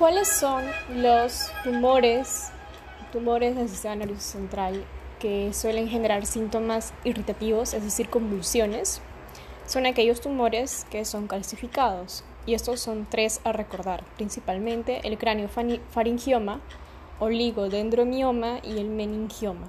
¿Cuáles son los tumores, tumores del sistema nervioso central que suelen generar síntomas irritativos, es decir, convulsiones? Son aquellos tumores que son calcificados y estos son tres a recordar, principalmente el cráneo faringioma, oligodendromioma y el meningioma.